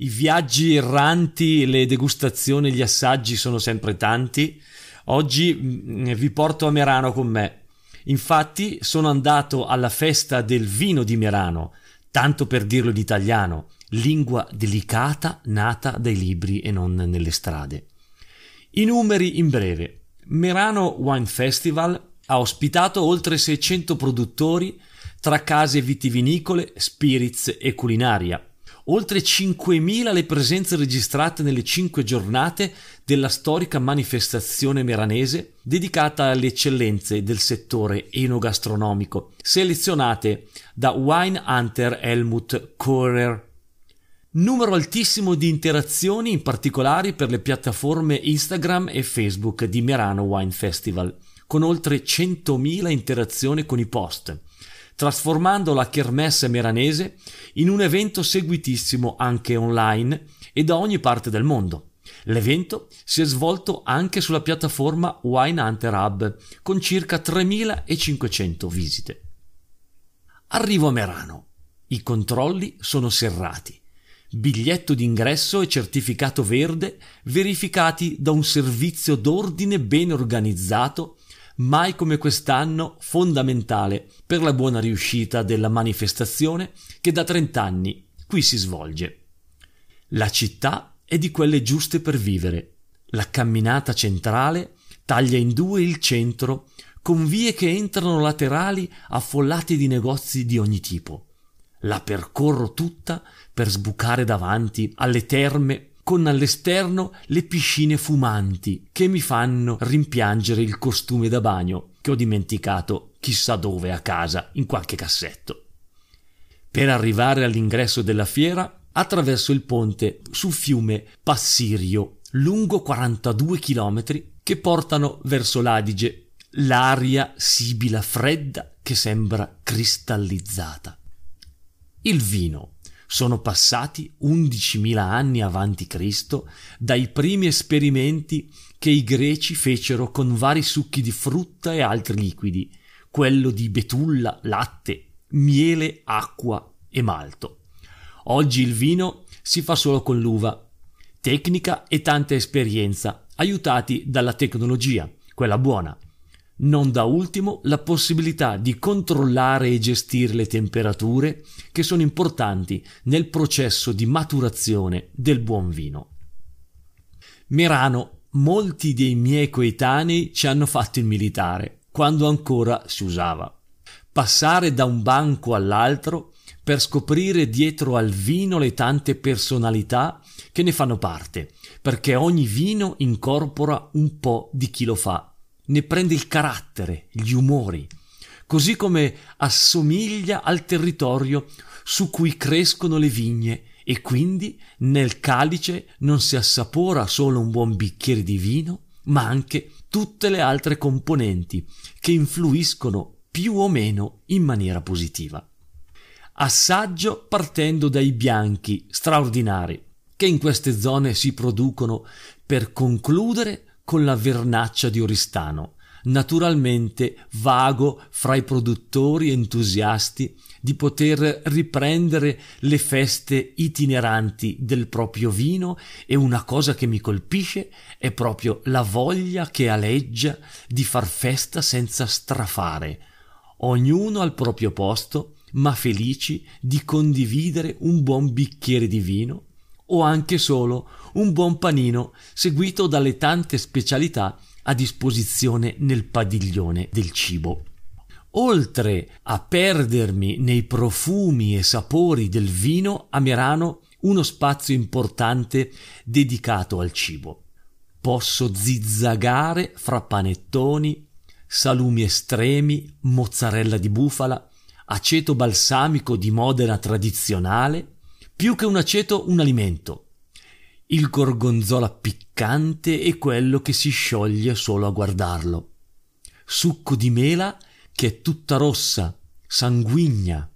I viaggi erranti, le degustazioni, gli assaggi sono sempre tanti. Oggi mm, vi porto a Merano con me. Infatti sono andato alla festa del vino di Merano, tanto per dirlo in italiano, lingua delicata nata dai libri e non nelle strade. I numeri in breve. Merano Wine Festival ha ospitato oltre 600 produttori tra case vitivinicole, spirits e culinaria. Oltre 5.000 le presenze registrate nelle cinque giornate della storica manifestazione meranese dedicata alle eccellenze del settore enogastronomico, selezionate da Wine Hunter Helmut Kohrer. Numero altissimo di interazioni, in particolare per le piattaforme Instagram e Facebook di Merano Wine Festival, con oltre 100.000 interazioni con i post, trasformando la kermesse meranese in un evento seguitissimo anche online e da ogni parte del mondo. L'evento si è svolto anche sulla piattaforma Wine Hunter Hub, con circa 3.500 visite. Arrivo a Merano. I controlli sono serrati biglietto d'ingresso e certificato verde verificati da un servizio d'ordine ben organizzato, mai come quest'anno fondamentale per la buona riuscita della manifestazione che da 30 anni qui si svolge. La città è di quelle giuste per vivere. La camminata centrale taglia in due il centro con vie che entrano laterali affollate di negozi di ogni tipo. La percorro tutta per sbucare davanti alle terme con all'esterno le piscine fumanti che mi fanno rimpiangere il costume da bagno che ho dimenticato chissà dove a casa in qualche cassetto. Per arrivare all'ingresso della fiera attraverso il ponte sul fiume Passirio, lungo 42 chilometri che portano verso l'Adige, l'aria sibila fredda che sembra cristallizzata. Il vino. Sono passati 11.000 anni avanti Cristo dai primi esperimenti che i greci fecero con vari succhi di frutta e altri liquidi, quello di betulla, latte, miele, acqua e malto. Oggi il vino si fa solo con l'uva. Tecnica e tanta esperienza, aiutati dalla tecnologia, quella buona non da ultimo la possibilità di controllare e gestire le temperature che sono importanti nel processo di maturazione del buon vino. Merano, molti dei miei coetanei ci hanno fatto il militare, quando ancora si usava. Passare da un banco all'altro per scoprire dietro al vino le tante personalità che ne fanno parte, perché ogni vino incorpora un po' di chi lo fa ne prende il carattere, gli umori, così come assomiglia al territorio su cui crescono le vigne e quindi nel calice non si assapora solo un buon bicchiere di vino, ma anche tutte le altre componenti che influiscono più o meno in maniera positiva. Assaggio partendo dai bianchi straordinari che in queste zone si producono per concludere con la vernaccia di Oristano, naturalmente vago fra i produttori entusiasti di poter riprendere le feste itineranti del proprio vino e una cosa che mi colpisce è proprio la voglia che aleggia di far festa senza strafare, ognuno al proprio posto, ma felici di condividere un buon bicchiere di vino o anche solo un buon panino seguito dalle tante specialità a disposizione nel padiglione del cibo. Oltre a perdermi nei profumi e sapori del vino, a Merano uno spazio importante dedicato al cibo. Posso zizzagare fra panettoni, salumi estremi, mozzarella di bufala, aceto balsamico di Modena tradizionale, più che un aceto un alimento. Il gorgonzola piccante è quello che si scioglie solo a guardarlo. Succo di mela che è tutta rossa, sanguigna,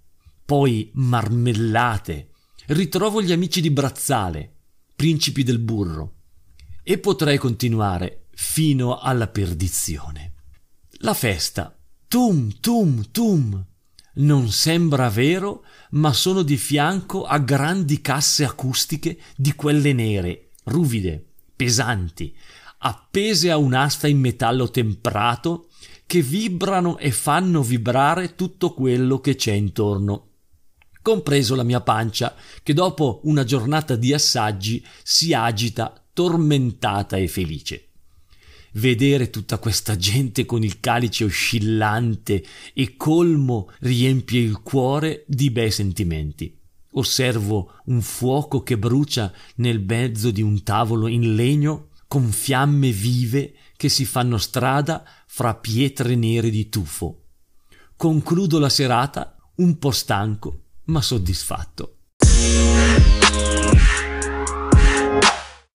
poi marmellate. Ritrovo gli amici di Brazzale, principi del burro. E potrei continuare fino alla perdizione. La festa. Tum, tum, tum. Non sembra vero, ma sono di fianco a grandi casse acustiche di quelle nere, ruvide, pesanti, appese a un'asta in metallo temprato che vibrano e fanno vibrare tutto quello che c'è intorno compreso la mia pancia, che dopo una giornata di assaggi si agita tormentata e felice. Vedere tutta questa gente con il calice oscillante e colmo riempie il cuore di bei sentimenti. Osservo un fuoco che brucia nel mezzo di un tavolo in legno con fiamme vive che si fanno strada fra pietre nere di tufo. Concludo la serata un po' stanco ma soddisfatto.